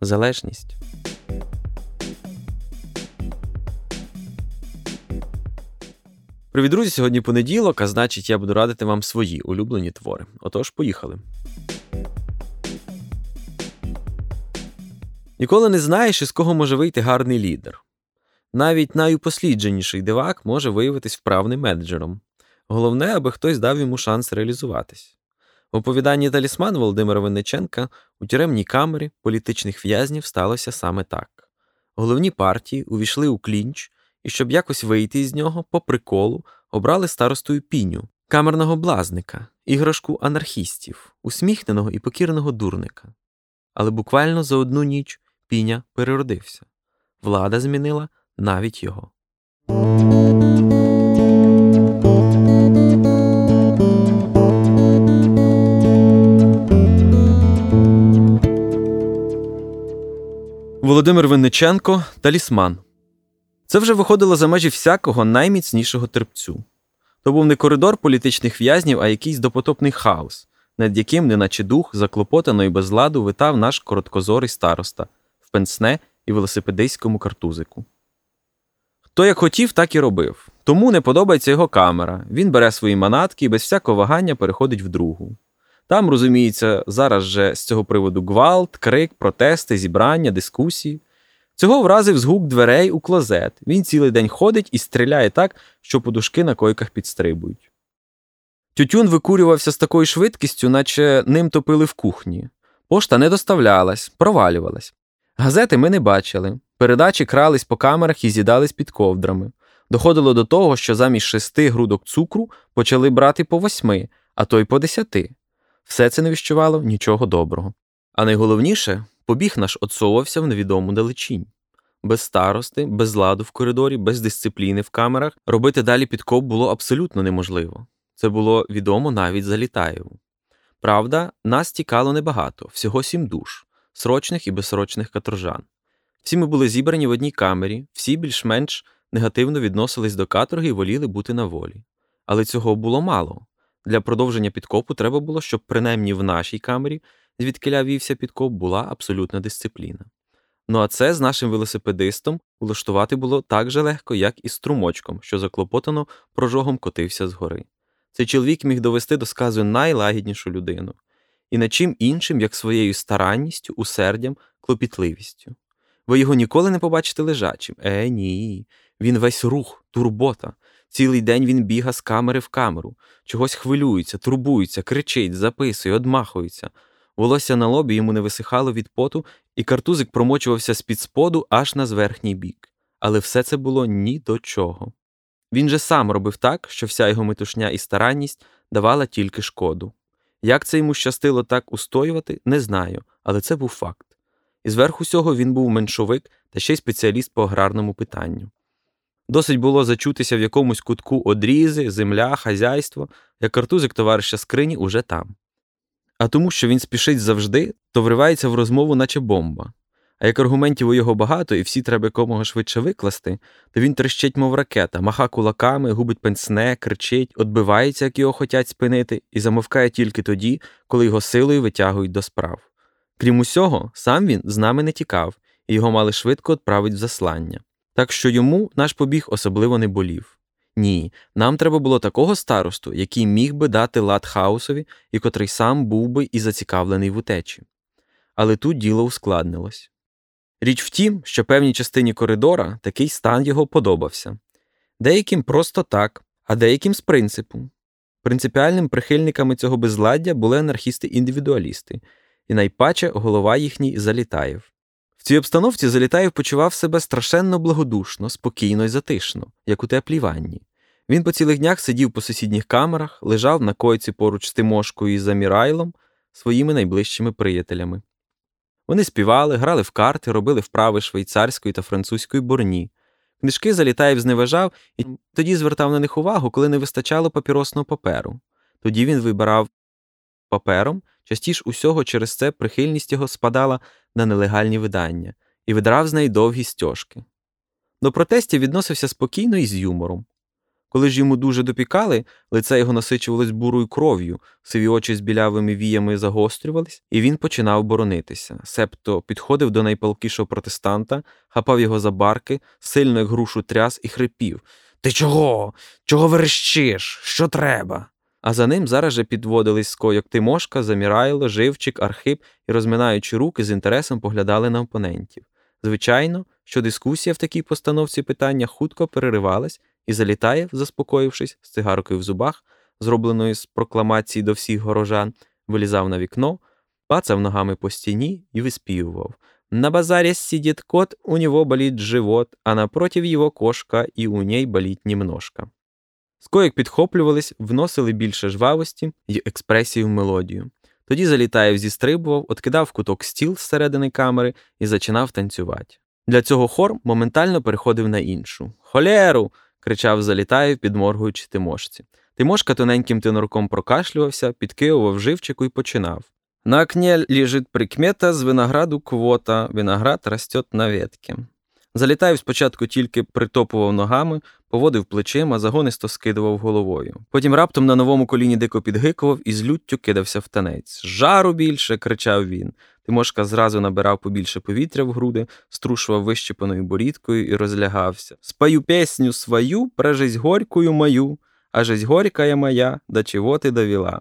залежність. Привіт, друзі! Сьогодні понеділок, а значить, я буду радити вам свої улюблені твори. Отож, поїхали. Ніколи не знаєш, із кого може вийти гарний лідер. Навіть найупослідженіший дивак може виявитись вправним менеджером. Головне, аби хтось дав йому шанс реалізуватись. В оповіданні талісман Володимира Винниченка у тюремній камері політичних в'язнів сталося саме так. Головні партії увійшли у клінч, і щоб якось вийти із нього, по приколу, обрали старостою піню, камерного блазника, іграшку анархістів, усміхненого і покірного дурника. Але буквально за одну ніч піня переродився. Влада змінила навіть його. Володимир Винниченко Талісман. Це вже виходило за межі всякого найміцнішого терпцю. То був не коридор політичних в'язнів, а якийсь допотопний хаос, над яким, неначе дух, заклопотано і без ладу витав наш короткозорий староста в пенсне і велосипедистському картузику. Хто як хотів, так і робив. Тому не подобається його камера. Він бере свої манатки і без всякого вагання переходить в другу. Там, розуміється, зараз же з цього приводу гвалт, крик, протести, зібрання, дискусії. Цього вразив згук дверей у клозет. Він цілий день ходить і стріляє так, що подушки на койках підстрибують. Тютюн викурювався з такою швидкістю, наче ним топили в кухні. Пошта не доставлялась, провалювалась. Газети ми не бачили. Передачі крались по камерах і з'їдались під ковдрами. Доходило до того, що замість шести грудок цукру почали брати по восьми, а то й по десяти. Все це не віщувало нічого доброго. А найголовніше, побіг наш отсовувався в невідому далечінь. Без старости, без ладу в коридорі, без дисципліни в камерах робити далі підкоп було абсолютно неможливо. Це було відомо навіть за Літаєву. Правда, нас тікало небагато, всього сім душ, срочних і безсрочних каторжан. Всі ми були зібрані в одній камері, всі більш-менш негативно відносились до каторги і воліли бути на волі. Але цього було мало. Для продовження підкопу треба було, щоб принаймні в нашій камері, звідкиля вівся підкоп, була абсолютна дисципліна. Ну а це з нашим велосипедистом влаштувати було так же легко, як і з струмочком, що заклопотано прожогом котився згори. Цей чоловік міг довести до сказу найлагіднішу людину, і над чим іншим, як своєю старанністю, усердям, клопітливістю. Ви його ніколи не побачите лежачим. Е, ні. Він весь рух, турбота. Цілий день він біга з камери в камеру, чогось хвилюється, турбується, кричить, записує, одмахується. Волосся на лобі йому не висихало від поту, і картузик промочувався з-під споду аж на зверхній бік. Але все це було ні до чого. Він же сам робив так, що вся його метушня і старанність давала тільки шкоду. Як це йому щастило так устоювати, не знаю, але це був факт. І зверху всього він був меншовик та ще й спеціаліст по аграрному питанню. Досить було зачутися в якомусь кутку одрізи, земля, хазяйство, як картузик товариша скрині уже там. А тому, що він спішить завжди, то вривається в розмову, наче бомба. А як аргументів у його багато, і всі треба якомога швидше викласти, то він трещить, мов ракета, маха кулаками, губить пенсне, кричить, отбивається, як його хотять спинити, і замовкає тільки тоді, коли його силою витягують до справ. Крім усього, сам він з нами не тікав, і його мали швидко відправити в заслання. Так що йому наш побіг особливо не болів. Ні, нам треба було такого старосту, який міг би дати лад хаосові і котрий сам був би і зацікавлений в утечі. Але тут діло ускладнилось. Річ в тім, що певній частині коридора такий стан його подобався деяким просто так, а деяким з принципу. Принципіальним прихильниками цього безладдя були анархісти-індивідуалісти, і найпаче голова їхній Залітаєв. Цій обстановці Залітаєв почував себе страшенно благодушно, спокійно і затишно, як у теплій ванні. Він по цілих днях сидів по сусідніх камерах, лежав на койці поруч з Тимошкою і Замірайлом, своїми найближчими приятелями. Вони співали, грали в карти, робили вправи швейцарської та французької борні. Книжки Залітаєв зневажав і тоді звертав на них увагу, коли не вистачало папіросного паперу. Тоді він вибирав папером, частіше усього через це прихильність його спадала на нелегальні видання і видрав з неї довгі стьожки. До протестів відносився спокійно і з юмором. Коли ж йому дуже допікали, лице його насичувалось бурою кров'ю, сиві очі з білявими віями загострювались, і він починав боронитися. Септо підходив до найпалкішого протестанта, хапав його за барки, сильно як грушу тряс і хрипів Ти чого? Чого верещиш? Що треба? А за ним зараз же підводились скойок Тимошка, Замірайло, Живчик, Архип і, розминаючи руки, з інтересом поглядали на опонентів. Звичайно, що дискусія в такій постановці питання хутко переривалась, і Залітаєв, заспокоївшись, з цигаркою в зубах, зробленою з прокламації до всіх горожан, вилізав на вікно, пацав ногами по стіні і виспівував. На базаре сидит кот, у него болит живот, а напротив его кошка, і у ней болить немножко. Скоїк підхоплювались, вносили більше жвавості й експресії в мелодію. Тоді Залітаєв зістрибував, откидав куток стіл зсередини камери і зачинав танцювати. Для цього хор моментально переходив на іншу. Холєру! кричав Залітаєв, підморгуючи Тимошці. Тимошка тоненьким тенорком прокашлювався, підкивував живчику і починав. На окне лежить прикмета з винограду квота, виноград растет на ветке. Залітаєв спочатку тільки притопував ногами, поводив плечима, загонисто скидував головою. Потім раптом на новому коліні дико підгикував і з люттю кидався в танець. Жару більше. кричав він. Тимошка зразу набирав побільше повітря в груди, струшував вищепаною борідкою і розлягався. Спаю песню свою, про жизнь горькую мою, а жизнь горькая моя, до чого ти довела.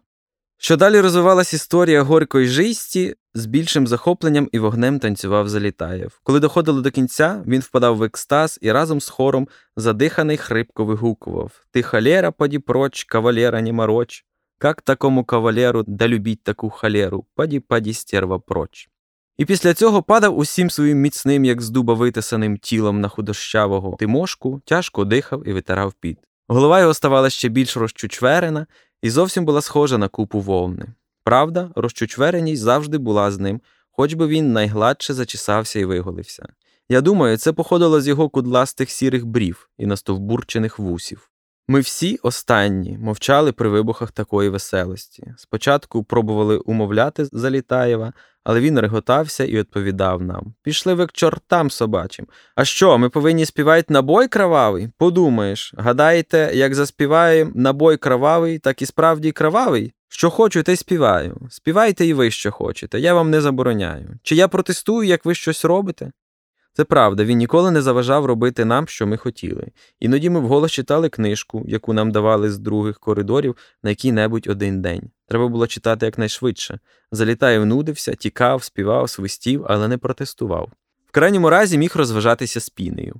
Що далі розвивалась історія горької жисті, з більшим захопленням і вогнем танцював Залітаєв. Коли доходило до кінця, він впадав в екстаз і разом з хором задиханий хрипко вигукував Ти халера, поді проч, кавалера не мороч. Как такому кавалеру да любіть таку халеру, паді паді стерва проч. І після цього падав усім своїм міцним, як з дуба витисаним тілом на худощавого Тимошку, тяжко дихав і витирав піт. Голова його ставала ще більш розчучверена і зовсім була схожа на купу вовни. Правда, розчучвереність завжди була з ним, хоч би він найгладше зачесався і виголився. Я думаю, це походило з його кудластих сірих брів і настовбурчених вусів. Ми всі останні мовчали при вибухах такої веселості. Спочатку пробували умовляти Залітаєва, але він реготався і відповідав нам Пішли ви к чортам собачим. А що, ми повинні співати набой кровавий? Подумаєш, гадаєте, як заспіваємо набой кровавий, так і справді кровавий? Що хочу, те співаю. Співайте і ви, що хочете, я вам не забороняю. Чи я протестую, як ви щось робите? Це правда, він ніколи не заважав робити нам, що ми хотіли. Іноді ми вголос читали книжку, яку нам давали з других коридорів на який-небудь один день. Треба було читати якнайшвидше. Залітаєв, нудився, тікав, співав, свистів, але не протестував. В крайньому разі міг розважатися з пінею.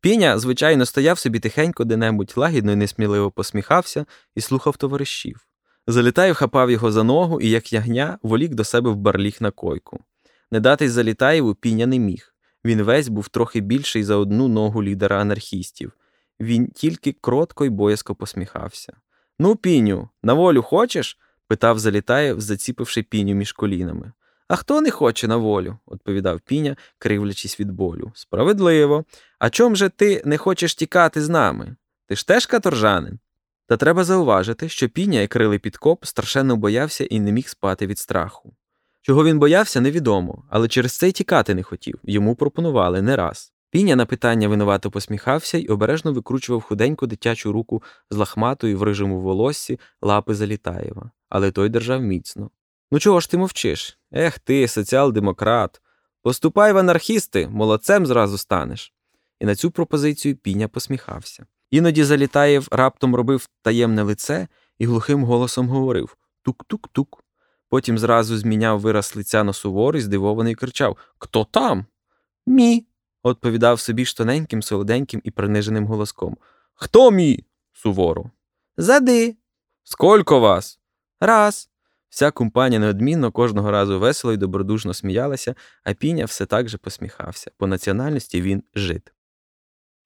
Піня, звичайно, стояв собі тихенько де-небудь лагідно і несміливо посміхався і слухав товаришів. Залітаєв хапав його за ногу і, як ягня, волік до себе в барліг на койку. Не датись Залітаєву піня не міг. Він весь був трохи більший за одну ногу лідера анархістів. Він тільки кротко й боязко посміхався. Ну, піню, на волю хочеш? питав Залітаєв, заціпивши піню між колінами. А хто не хоче на волю? відповідав піня, кривлячись від болю. Справедливо. А чом же ти не хочеш тікати з нами? Ти ж теж каторжанин? Та треба зауважити, що піня, як крилий підкоп, страшенно боявся і не міг спати від страху. Чого він боявся, невідомо, але через це й тікати не хотів. Йому пропонували не раз. Піня на питання винувато посміхався й обережно викручував худеньку дитячу руку з лахматою в рижому волоссі лапи Залітаєва, але той держав міцно. Ну чого ж ти мовчиш? Ех ти, соціал-демократ. Поступай в анархісти, молодцем зразу станеш. І на цю пропозицію піня посміхався. Іноді Залітаєв раптом робив таємне лице і глухим голосом говорив Тук-тук-тук. Потім зразу зміняв вираз лиця на суворий, здивований кричав Хто там? Мі. відповідав собі ж тоненьким, солоденьким і приниженим голоском. Хто мі? суворо. Зади. Сколько вас? Раз. Вся компанія неодмінно кожного разу весело і добродушно сміялася, а піня все так же посміхався. По національності він жит.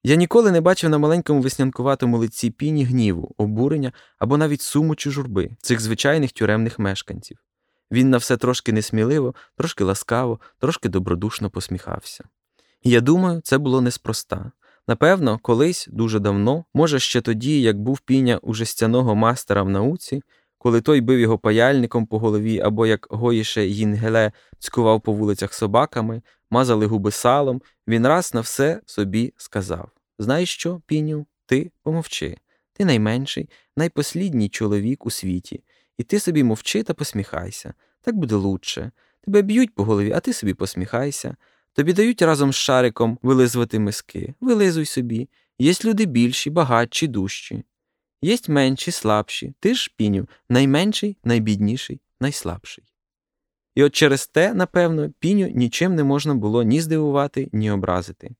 Я ніколи не бачив на маленькому веснянкуватому лиці піні гніву, обурення або навіть суму чи журби цих звичайних тюремних мешканців. Він на все трошки несміливо, трошки ласкаво, трошки добродушно посміхався. Я думаю, це було неспроста. Напевно, колись дуже давно, може ще тоді, як був піня у жестяного мастера в науці, коли той бив його паяльником по голові, або як Гоїше Їнгеле цькував по вулицях собаками, мазали губи салом, він раз на все собі сказав Знаєш що, піню, ти помовчи. Ти найменший, найпослідній чоловік у світі, і ти собі мовчи та посміхайся. Так буде лучше. Тебе б'ють по голові, а ти собі посміхайся. Тобі дають разом з шариком вилизувати миски. Вилизуй собі. Єсть люди більші, багатші, дужчі. Єсть менші, слабші. Ти ж, піню, найменший, найбідніший, найслабший. І от через те, напевно, піню нічим не можна було ні здивувати, ні образити.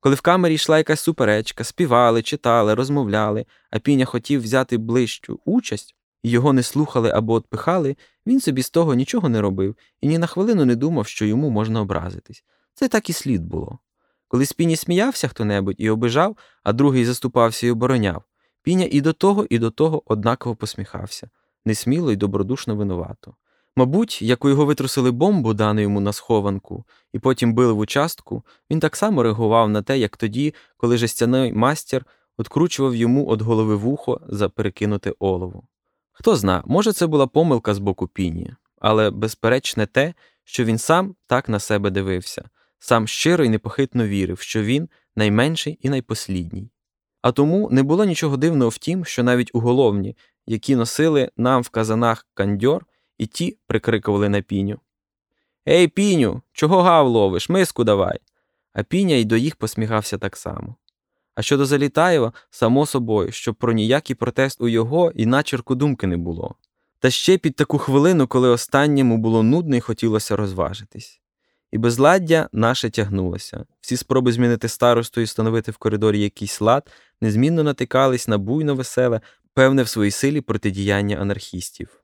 Коли в камері йшла якась суперечка, співали, читали, розмовляли, а піня хотів взяти ближчу участь, і його не слухали або отпихали, він собі з того нічого не робив і ні на хвилину не думав, що йому можна образитись. Це так і слід було. Коли з піні сміявся хто небудь і обижав, а другий заступався і обороняв, піня і до того, і до того однаково посміхався, несміло й добродушно винувато. Мабуть, як у його витрусили бомбу, дану йому на схованку, і потім били в участку, він так само реагував на те, як тоді, коли жестяний мастер откручував йому від голови вухо за перекинуте олово. Хто зна, може, це була помилка з боку піні, але безперечне те, що він сам так на себе дивився, сам щиро й непохитно вірив, що він найменший і найпослідній. А тому не було нічого дивного в тім, що навіть уголовні, які носили нам в казанах кандьор, і ті прикрикували на піню. Ей, піню, чого гав ловиш? Миску давай. А піня й до їх посміхався так само. А щодо Залітаєва, само собою, щоб про ніякий протест у його і начерку думки не було. Та ще під таку хвилину, коли останньому було нудно і хотілося розважитись. І безладдя наше тягнулося. Всі спроби змінити старосту і встановити в коридорі якийсь лад незмінно натикались на буйно веселе, певне в своїй силі протидіяння анархістів.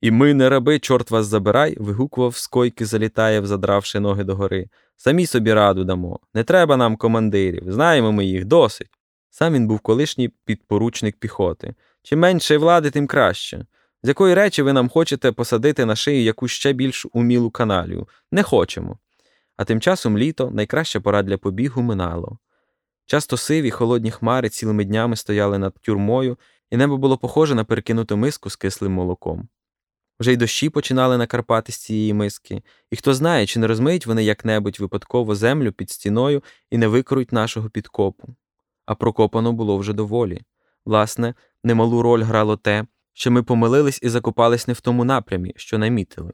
І ми, не раби, чорт вас забирай, вигукував з койки Залітаєв, задравши ноги догори. Самі собі раду дамо. Не треба нам командирів, знаємо ми їх досить. Сам він був колишній підпоручник піхоти. Чим менше влади, тим краще. З якої речі ви нам хочете посадити на шию якусь ще більш умілу каналію? Не хочемо. А тим часом літо найкраща пора для побігу минало. Часто сиві, холодні хмари цілими днями стояли над тюрмою, і небо було похоже на перекинуту миску з кислим молоком. Вже й дощі починали накарпати з цієї миски, і хто знає, чи не розмиють вони як-небудь випадково землю під стіною і не викорують нашого підкопу. А прокопано було вже доволі. Власне, немалу роль грало те, що ми помилились і закопались не в тому напрямі, що намітили.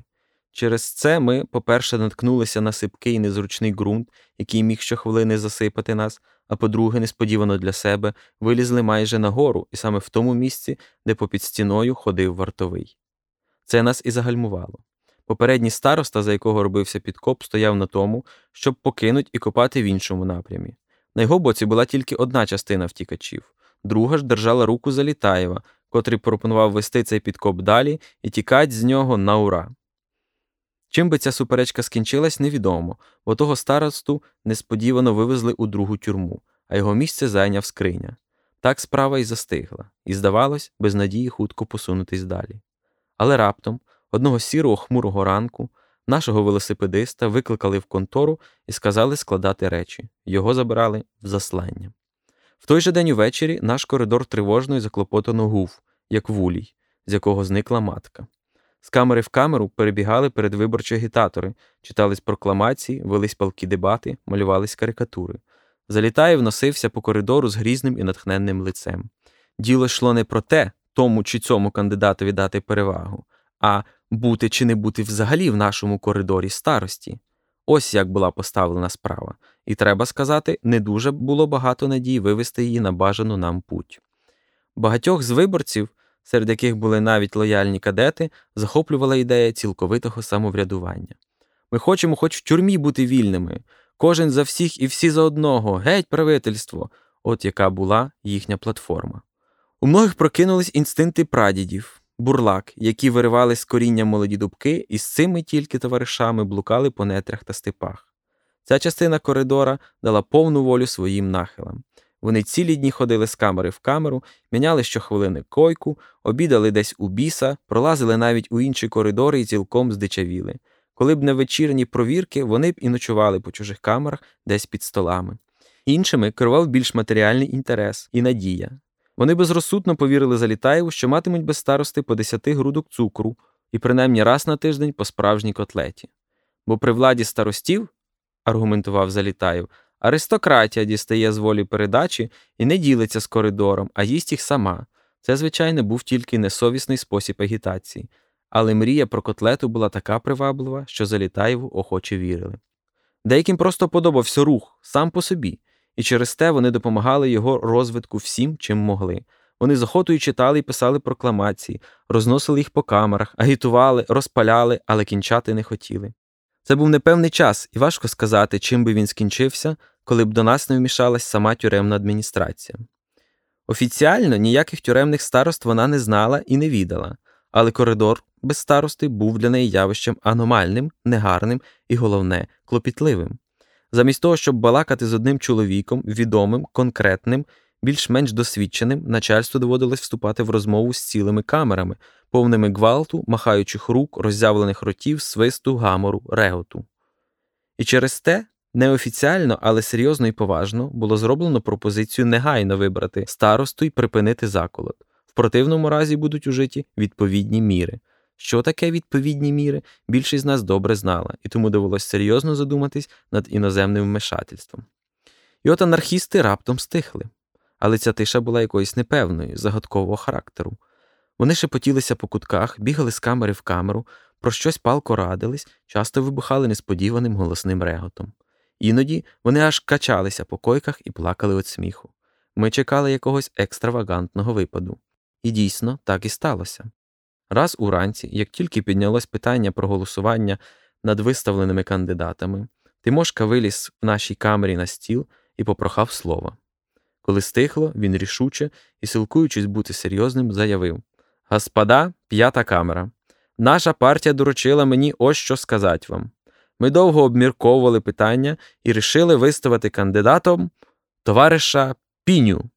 Через це ми, по-перше, наткнулися на сипкий незручний ґрунт, який міг щохвилини засипати нас, а по-друге, несподівано для себе, вилізли майже нагору, і саме в тому місці, де попід стіною ходив вартовий. Це нас і загальмувало. Попередній староста, за якого робився підкоп, стояв на тому, щоб покинуть і копати в іншому напрямі. На його боці була тільки одна частина втікачів, друга ж держала руку Залітаєва, котрий пропонував вести цей підкоп далі і тікати з нього на ура. Чим би ця суперечка скінчилась, невідомо, бо того старосту несподівано вивезли у другу тюрму, а його місце зайняв скриня. Так справа і застигла, і, здавалось, без надії хутко посунутись далі. Але раптом, одного сірого хмурого ранку, нашого велосипедиста викликали в контору і сказали складати речі. Його забирали в заслання. В той же день увечері наш коридор тривожно і заклопотано гув, як вулій, з якого зникла матка. З камери в камеру перебігали передвиборчі агітатори, читались прокламації, велись палкі дебати, малювались карикатури. Залітаєв носився по коридору з грізним і натхненним лицем. Діло йшло не про те, тому чи цьому кандидатові дати перевагу, а бути чи не бути взагалі в нашому коридорі старості. Ось як була поставлена справа, і треба сказати, не дуже було багато надій вивести її на бажану нам путь. Багатьох з виборців, серед яких були навіть лояльні кадети, захоплювала ідея цілковитого самоврядування. Ми хочемо, хоч в тюрмі бути вільними, кожен за всіх і всі за одного, геть правительство, от яка була їхня платформа. У многих прокинулись інстинкти прадідів, бурлак, які виривали з коріння молоді дубки і з цими тільки товаришами блукали по нетрях та степах. Ця частина коридора дала повну волю своїм нахилам. Вони цілі дні ходили з камери в камеру, міняли щохвилини койку, обідали десь у біса, пролазили навіть у інші коридори і цілком здичавіли. Коли б не вечірні провірки, вони б і ночували по чужих камерах десь під столами. Іншими керував більш матеріальний інтерес і надія. Вони безрозсудно повірили Залітаєву, що матимуть без старости по десяти грудок цукру і принаймні раз на тиждень по справжній котлеті. Бо при владі старостів, аргументував Залітаєв, аристократія дістає з волі передачі і не ділиться з коридором, а їсть їх сама. Це, звичайно, був тільки несовісний спосіб агітації, але мрія про котлету була така приваблива, що Залітаєву охоче вірили. Деяким просто подобався рух сам по собі, і через те вони допомагали його розвитку всім, чим могли. Вони з охотою читали і писали прокламації, розносили їх по камерах, агітували, розпаляли, але кінчати не хотіли. Це був непевний час, і важко сказати, чим би він скінчився, коли б до нас не вмішалась сама тюремна адміністрація. Офіціально ніяких тюремних старост вона не знала і не відала, але коридор без старости був для неї явищем аномальним, негарним і, головне, клопітливим. Замість того, щоб балакати з одним чоловіком, відомим, конкретним, більш-менш досвідченим, начальству доводилось вступати в розмову з цілими камерами, повними гвалту, махаючих рук, роззявлених ротів, свисту, гамору, реготу. І через те неофіціально, але серйозно і поважно було зроблено пропозицію негайно вибрати старосту і припинити заколот. В противному разі будуть ужиті відповідні міри. Що таке відповідні міри, більшість з нас добре знала, і тому довелося серйозно задуматись над іноземним вмешательством. І от анархісти раптом стихли, але ця тиша була якоюсь непевною, загадкового характеру. Вони шепотілися по кутках, бігали з камери в камеру, про щось палко радились, часто вибухали несподіваним голосним реготом. Іноді вони аж качалися по койках і плакали від сміху. Ми чекали якогось екстравагантного випаду. І дійсно так і сталося. Раз уранці, як тільки піднялось питання про голосування над виставленими кандидатами, Тимошка виліз в нашій камері на стіл і попрохав слова. Коли стихло, він рішуче і, силкуючись бути серйозним, заявив Господа, п'ята камера. Наша партія доручила мені ось що сказати вам. Ми довго обмірковували питання і рішили виставити кандидатом товариша Піню.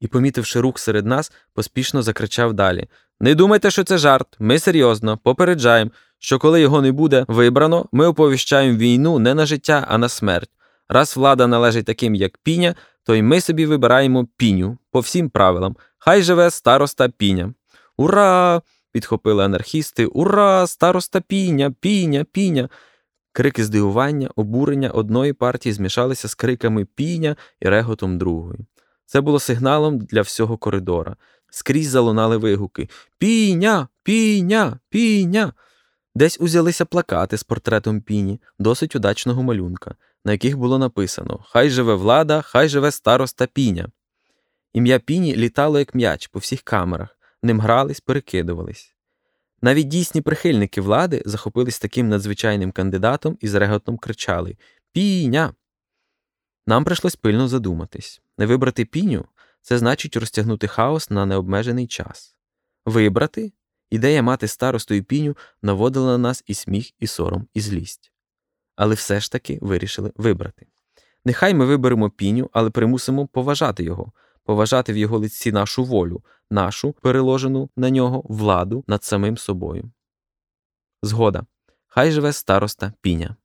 І, помітивши рух серед нас, поспішно закричав далі Не думайте, що це жарт. Ми серйозно попереджаємо, що коли його не буде вибрано, ми оповіщаємо війну не на життя, а на смерть. Раз влада належить таким, як піня, то й ми собі вибираємо піню по всім правилам. Хай живе староста піня. Ура! підхопили анархісти. Ура! Староста піня, піня, піня. Крики здивування, обурення одної партії змішалися з криками піня і реготом другої. Це було сигналом для всього коридора. Скрізь залунали вигуки Піня, піня, піня. Десь узялися плакати з портретом піні, досить удачного малюнка, на яких було написано Хай живе влада, хай живе староста піня. Ім'я піні літало як м'яч по всіх камерах ним грались, перекидувались. Навіть дійсні прихильники влади захопились таким надзвичайним кандидатом і з реготом кричали Піня. Нам прийшлось пильно задуматись не вибрати піню це значить розтягнути хаос на необмежений час. Вибрати ідея мати старосту і піню наводила на нас і сміх, і сором, і злість. Але все ж таки вирішили вибрати. Нехай ми виберемо піню, але примусимо поважати його, поважати в його лиці нашу волю, нашу переложену на нього владу над самим собою. Згода. Хай живе староста піня.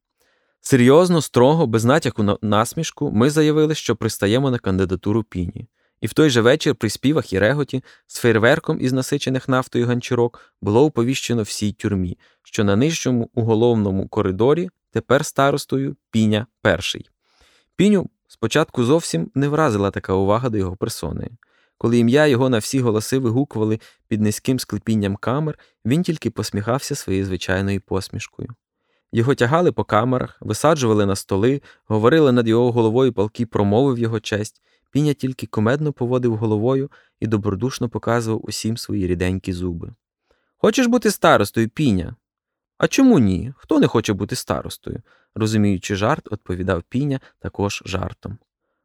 Серйозно, строго, без натяку на насмішку, ми заявили, що пристаємо на кандидатуру піні. І в той же вечір при співах і реготі з фейерверком із насичених нафтою ганчірок було оповіщено всій тюрмі, що на нижчому уголовному коридорі тепер старостою піня перший. Піню спочатку зовсім не вразила така увага до його персони. Коли ім'я його на всі голоси вигукували під низьким склепінням камер, він тільки посміхався своєю звичайною посмішкою. Його тягали по камерах, висаджували на столи, говорили над його головою палки промови в його честь. Піня тільки комедно поводив головою і добродушно показував усім свої ріденькі зуби. Хочеш бути старостою, піня? А чому ні? Хто не хоче бути старостою? розуміючи жарт, відповідав піня також жартом.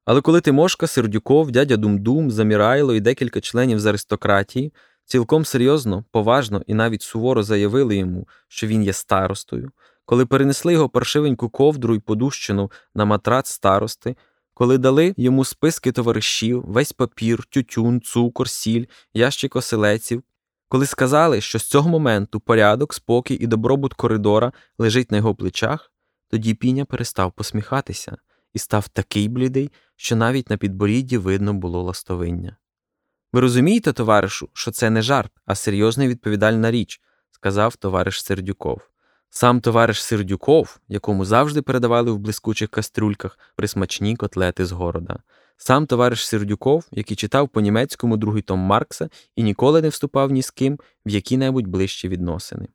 Але коли Тимошка, Сердюков, дядя Думдум, Замірайло і декілька членів з аристократії цілком серйозно, поважно і навіть суворо заявили йому, що він є старостою, коли перенесли його паршивеньку ковдру і подущину на матрац старости, Коли дали йому списки товаришів, весь папір, тютюн, цукор, сіль, ящик оселеців, коли сказали, що з цього моменту порядок, спокій і добробут коридора лежить на його плечах, тоді піня перестав посміхатися і став такий блідий, що навіть на підборідді видно було ластовиння. Ви розумієте, товаришу, що це не жарт, а серйозна і відповідальна річ, сказав товариш Сердюков. Сам товариш Сердюков, якому завжди передавали в блискучих кастрюльках присмачні котлети з города, сам товариш Сердюков, який читав по німецькому другий том Маркса і ніколи не вступав ні з ким в які-небудь ближчі відносини.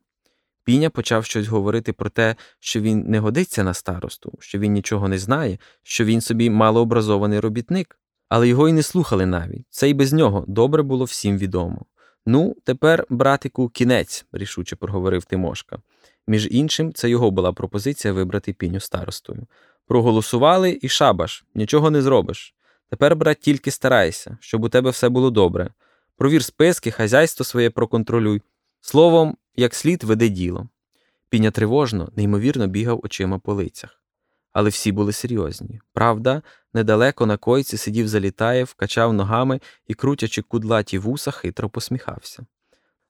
Піня почав щось говорити про те, що він не годиться на старосту, що він нічого не знає, що він собі малообразований робітник. Але його й не слухали навіть. Це й без нього добре було всім відомо. Ну, тепер, братику, кінець, рішуче проговорив Тимошка. Між іншим, це його була пропозиція вибрати піню старостою. Проголосували і шабаш, нічого не зробиш. Тепер, брат, тільки старайся, щоб у тебе все було добре. Провір списки, хазяйство своє проконтролюй. Словом, як слід веде діло. Піня тривожно, неймовірно бігав очима по лицях. Але всі були серйозні. Правда, недалеко на койці сидів Залітаєв, качав ногами і, крутячи кудлаті вуса, хитро посміхався.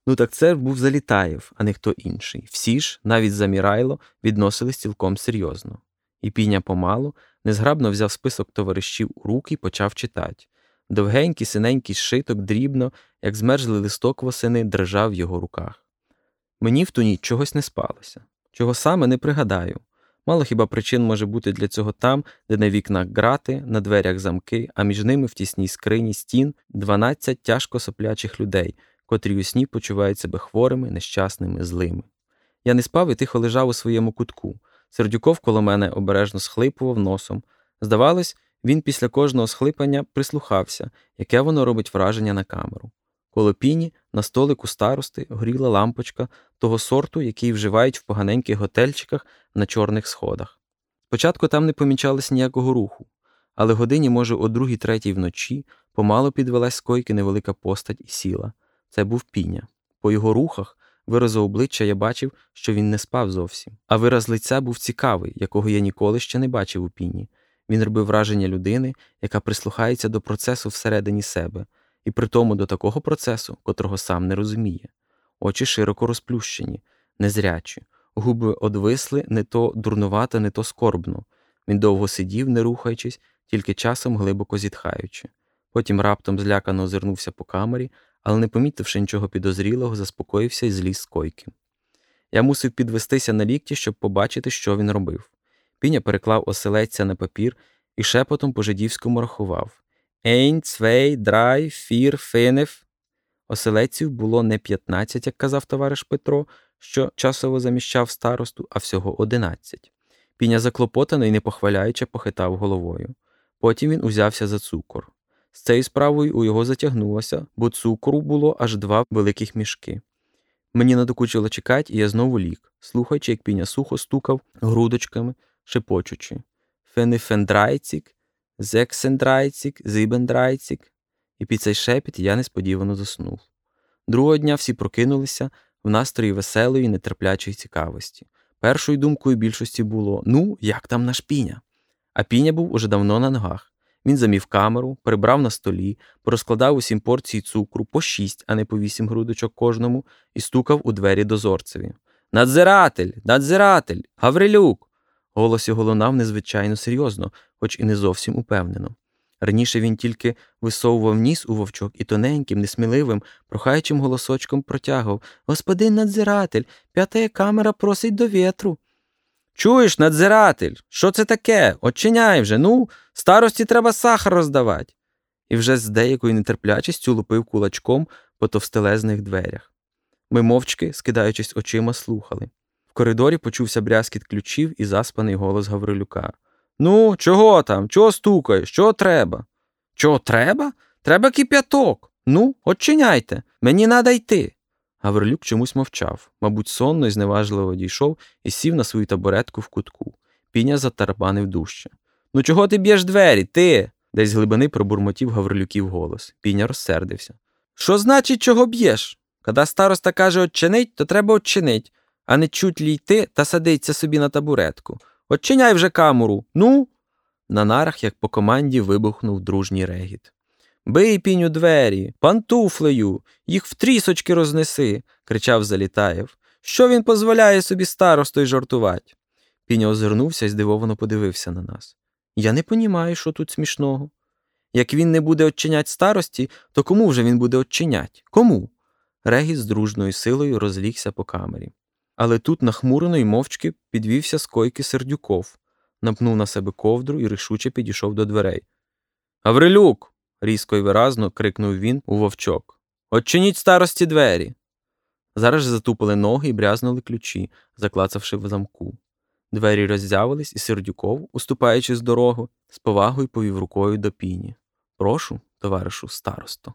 Ну так це був Залітаєв, а не хто інший. Всі ж, навіть Замірайло, відносились цілком серйозно. І піня помалу незграбно взяв список товаришів у руки і почав читати. Довгенький, синенький шиток, дрібно, як змерзлий листок восени, дрижав в його руках. Мені в ту ніч чогось не спалося, чого саме не пригадаю. Мало хіба причин може бути для цього там, де на вікнах грати, на дверях замки, а між ними в тісній скрині стін 12 тяжко соплячих людей, котрі у сні почувають себе хворими, нещасними, злими. Я не спав і тихо лежав у своєму кутку. Сердюков коло мене обережно схлипував носом. Здавалось, він після кожного схлипання прислухався, яке воно робить враження на камеру. Коло піні на столику старости горіла лампочка того сорту, який вживають в поганеньких готельчиках на чорних сходах. Спочатку там не помічалось ніякого руху, але годині, може, о другій третій вночі помало підвелась з койки невелика постать і сіла. Це був піня. По його рухах, виразу обличчя я бачив, що він не спав зовсім. А вираз лиця був цікавий, якого я ніколи ще не бачив у піні. Він робив враження людини, яка прислухається до процесу всередині себе, і при тому до такого процесу, котрого сам не розуміє. Очі широко розплющені, незрячі, губи одвисли не то дурнувато, не то скорбно. Він довго сидів, не рухаючись, тільки часом глибоко зітхаючи. Потім раптом злякано озирнувся по камері, але, не помітивши нічого підозрілого, заспокоївся і зліз з койки. Я мусив підвестися на лікті, щоб побачити, що він робив. Піня переклав оселедця на папір і шепотом по жидівському рахував Ейн, цвей, драй, фір, финев. Оселедців було не 15, як казав товариш Петро, що часово заміщав старосту, а всього 11. Піня заклопотано і не похваляючи, похитав головою. Потім він узявся за цукор. З цією справою у його затягнулося, бо цукру було аж два великих мішки. Мені надокучило чекати, і я знову ліг, слухаючи, як піня сухо стукав грудочками, шепочучи Фенифендрайцік, Зексендрайцік, Зибендрайцік. І під цей шепіт я несподівано заснув. Другого дня всі прокинулися в настрої веселої, нетерплячої цікавості. Першою думкою більшості було ну, як там наш піня? А піня був уже давно на ногах. Він замів камеру, прибрав на столі, порозкладав усім порції цукру по шість, а не по вісім грудочок кожному, і стукав у двері дозорцеві. Надзиратель, надзиратель, Гаврилюк. Голос його лунав незвичайно серйозно, хоч і не зовсім упевнено. Раніше він тільки висовував ніс у вовчок і тоненьким, несміливим, прохаючим голосочком протягував Господин надзиратель, п'ята камера просить до вітру. Чуєш, надзиратель, що це таке? Очиняй вже, ну, старості треба сахар роздавати. І вже з деякою нетерплячістю лупив кулачком по товстелезних дверях. Ми мовчки, скидаючись очима, слухали. Коридорі почувся брязкіт ключів і заспаний голос Гаврилюка. Ну, чого там? Чого стукаєш? Чого треба? Чого треба? Треба кип'яток. Ну, очиняйте, мені надо йти. Гаврилюк чомусь мовчав, мабуть, сонно і зневажливо дійшов і сів на свою табуретку в кутку. Піня затарабанив дужче. Ну, чого ти б'єш двері, ти? десь з глибини пробурмотів Гаврилюків голос. Піня розсердився. Що значить, чого б'єш? Коли староста каже «отчинить», то треба отчинить, а не чуть лі йти та садиться собі на табуретку. Отчиняй вже камеру. Ну. на нарах, як по команді, вибухнув дружній регіт. Бий піню двері, пантуфлею, їх в трісочки рознеси, кричав Залітаєв. Що він дозволяє собі старостою жартувати? Піня озирнувся і здивовано подивився на нас. Я не понімаю, що тут смішного. Як він не буде очинять старості, то кому вже він буде очинять? Кому? Регіт з дружною силою розлігся по камері. Але тут нахмурено й мовчки підвівся з койки Сердюков, напнув на себе ковдру і рішуче підійшов до дверей. Гаврилюк. різко й виразно крикнув він у вовчок. Отчиніть старості двері. Зараз ж затупили ноги і брязнули ключі, заклацавши в замку. Двері роззявились, і Сердюков, уступаючи з дорогу, з повагою повів рукою до піні. Прошу, товаришу старосто.